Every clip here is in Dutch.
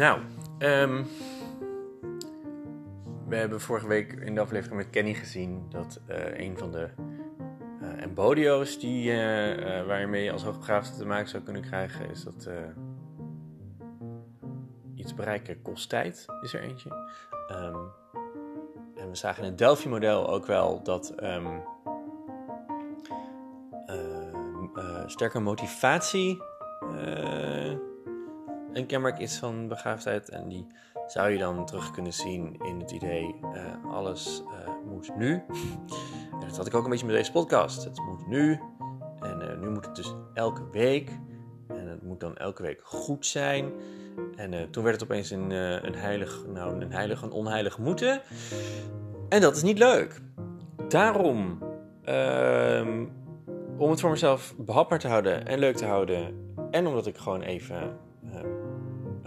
Nou, ehm, we hebben vorige week in de aflevering met Kenny gezien dat eh, een van de uh, embodio's die, uh, je als hoogbegaafde te maken zou kunnen krijgen, is dat iets bereiken kost tijd, is er eentje. Um, en we zagen in het Delphi-model ook wel dat um, sterke motivatie een kenmerk is van begaafdheid. En die zou je dan terug kunnen zien in het idee: uh, alles uh, moet nu. en dat had ik ook een beetje met deze podcast. Het moet nu. En uh, nu moet het dus elke week. En het moet dan elke week goed zijn. En toen werd het opeens een, een heilig, nou, een heilig, een onheilig moeten. En dat is niet leuk. Daarom, ehm, om het voor mezelf behapbaar te houden en leuk te houden. En omdat ik gewoon even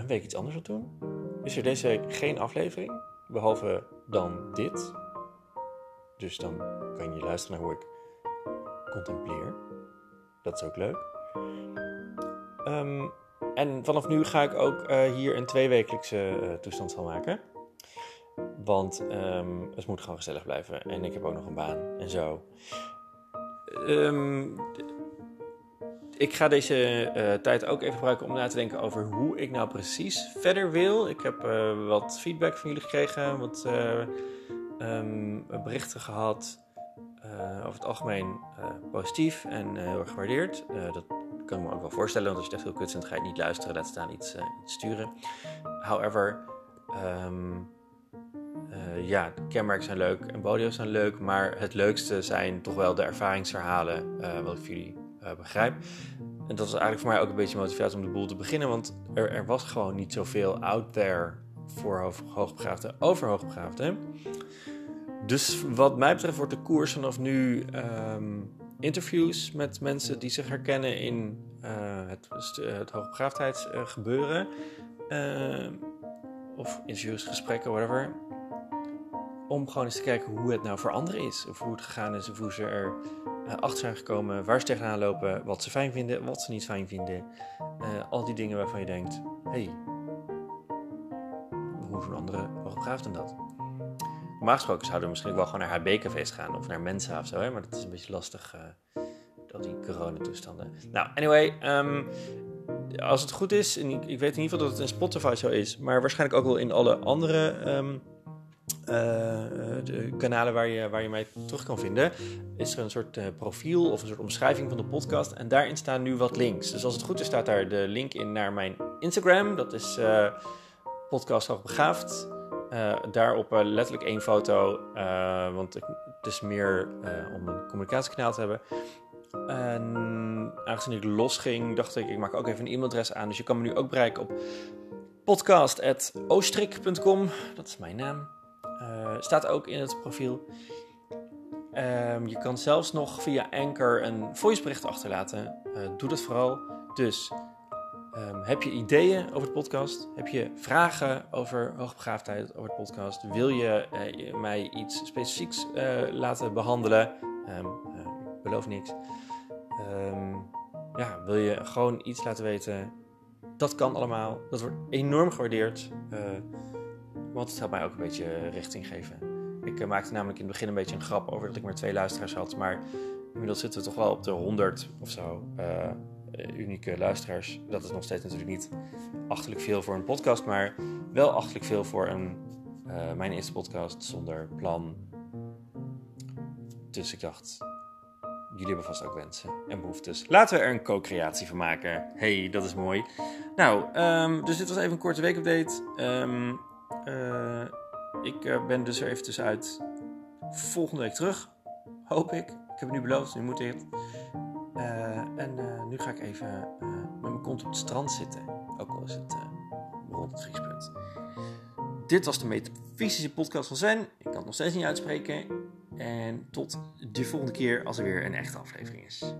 een week iets anders wil doen, is er deze week geen aflevering, behalve dan dit. Dus dan kan je luisteren naar hoe ik contempleer. Dat is ook leuk. Um, en vanaf nu ga ik ook uh, hier een tweewekelijkse uh, toestand van maken. Want um, het moet gewoon gezellig blijven. En ik heb ook nog een baan en zo. Um, ik ga deze uh, tijd ook even gebruiken om na te denken over hoe ik nou precies verder wil. Ik heb uh, wat feedback van jullie gekregen, wat uh, um, berichten gehad. over het algemeen positief en heel erg gewaardeerd. dat kan ik me ook wel voorstellen, want als je echt heel kut vindt, ga je niet luisteren, laat staan iets, iets sturen. However, um, ja, kenmerken zijn leuk en bodio's zijn leuk, maar het leukste zijn toch wel de ervaringsverhalen, wat ik voor jullie uh, begrijp. En dat was eigenlijk voor mij ook een beetje motivatie om de boel te beginnen, want er, er was gewoon niet zoveel out there voor hoog, hoogbegaafden over hoogbegaafden. Dus wat mij betreft wordt de koers vanaf nu um, interviews met mensen die zich herkennen in uh, het, het hoogbegaafdheidsgebeuren. Uh, of interviews, gesprekken, whatever. Om gewoon eens te kijken hoe het nou voor anderen is. Of hoe het gegaan is, of hoe ze er achter zijn gekomen, waar ze tegenaan lopen, wat ze fijn vinden, wat ze niet fijn vinden. Uh, al die dingen waarvan je denkt: hé, hey, hoe doen anderen hoogbegaafd dan dat? Normaal gesproken zouden we misschien wel gewoon naar HB-cafés gaan of naar Mensa of zo, hè? maar dat is een beetje lastig, uh, al die coronatoestanden. Nou, anyway, um, als het goed is, en ik, weet in ieder geval dat het in Spotify zo is, maar waarschijnlijk ook wel in alle andere. Um, uh, de kanalen waar je, waar je mij terug kan vinden, is er een soort uh, profiel of een soort omschrijving van de podcast. En daarin staan nu wat links. Dus als het goed is, staat daar de link in naar mijn Instagram. Dat is uh, podcast hoogbegaafd. daarop letterlijk één foto, want het is meer om een communicatiekanaal te hebben. En aangezien ik losging, dacht ik, ik maak ook even een e-mailadres aan. Dus je kan me nu ook bereiken op podcast.oostrik.com. Dat is mijn naam. Uh, staat ook in het profiel. Um, je kan zelfs nog via Anchor een voicebericht achterlaten. Uh, doe dat vooral. Dus um, heb je ideeën over de podcast? Heb je vragen over hoogbegaafdheid over de podcast? Wil je uh, mij iets specifieks laten behandelen? Ik beloof niks. ja, wil je gewoon iets laten weten? Dat kan allemaal. Dat wordt enorm gewaardeerd. Want het helpt mij ook een beetje richting geven. Ik uh, maakte namelijk in het begin een beetje een grap over dat ik maar twee luisteraars had. Maar inmiddels zitten we toch wel op de 100 of zo uh, unieke luisteraars. Dat is nog steeds natuurlijk niet achterlijk veel voor een podcast. Maar wel achterlijk veel voor een, uh, mijn eerste podcast zonder plan. Dus ik dacht, jullie hebben vast ook wensen en behoeftes. Laten we er een co-creatie van maken. Hey, dat is mooi. Nou, um, dus dit was even een korte weekupdate. Um, uh, ik uh, ben dus er even tussenuit volgende week terug. Hoop ik. Ik heb het nu beloofd, nu moet ik. Uh, en nu ga ik even met mijn kont op het strand zitten. Ook al is het rond het vriespunt. Dit was de metafysische podcast van Zen. Ik kan het nog steeds niet uitspreken. En tot de volgende keer als er weer een echte aflevering is.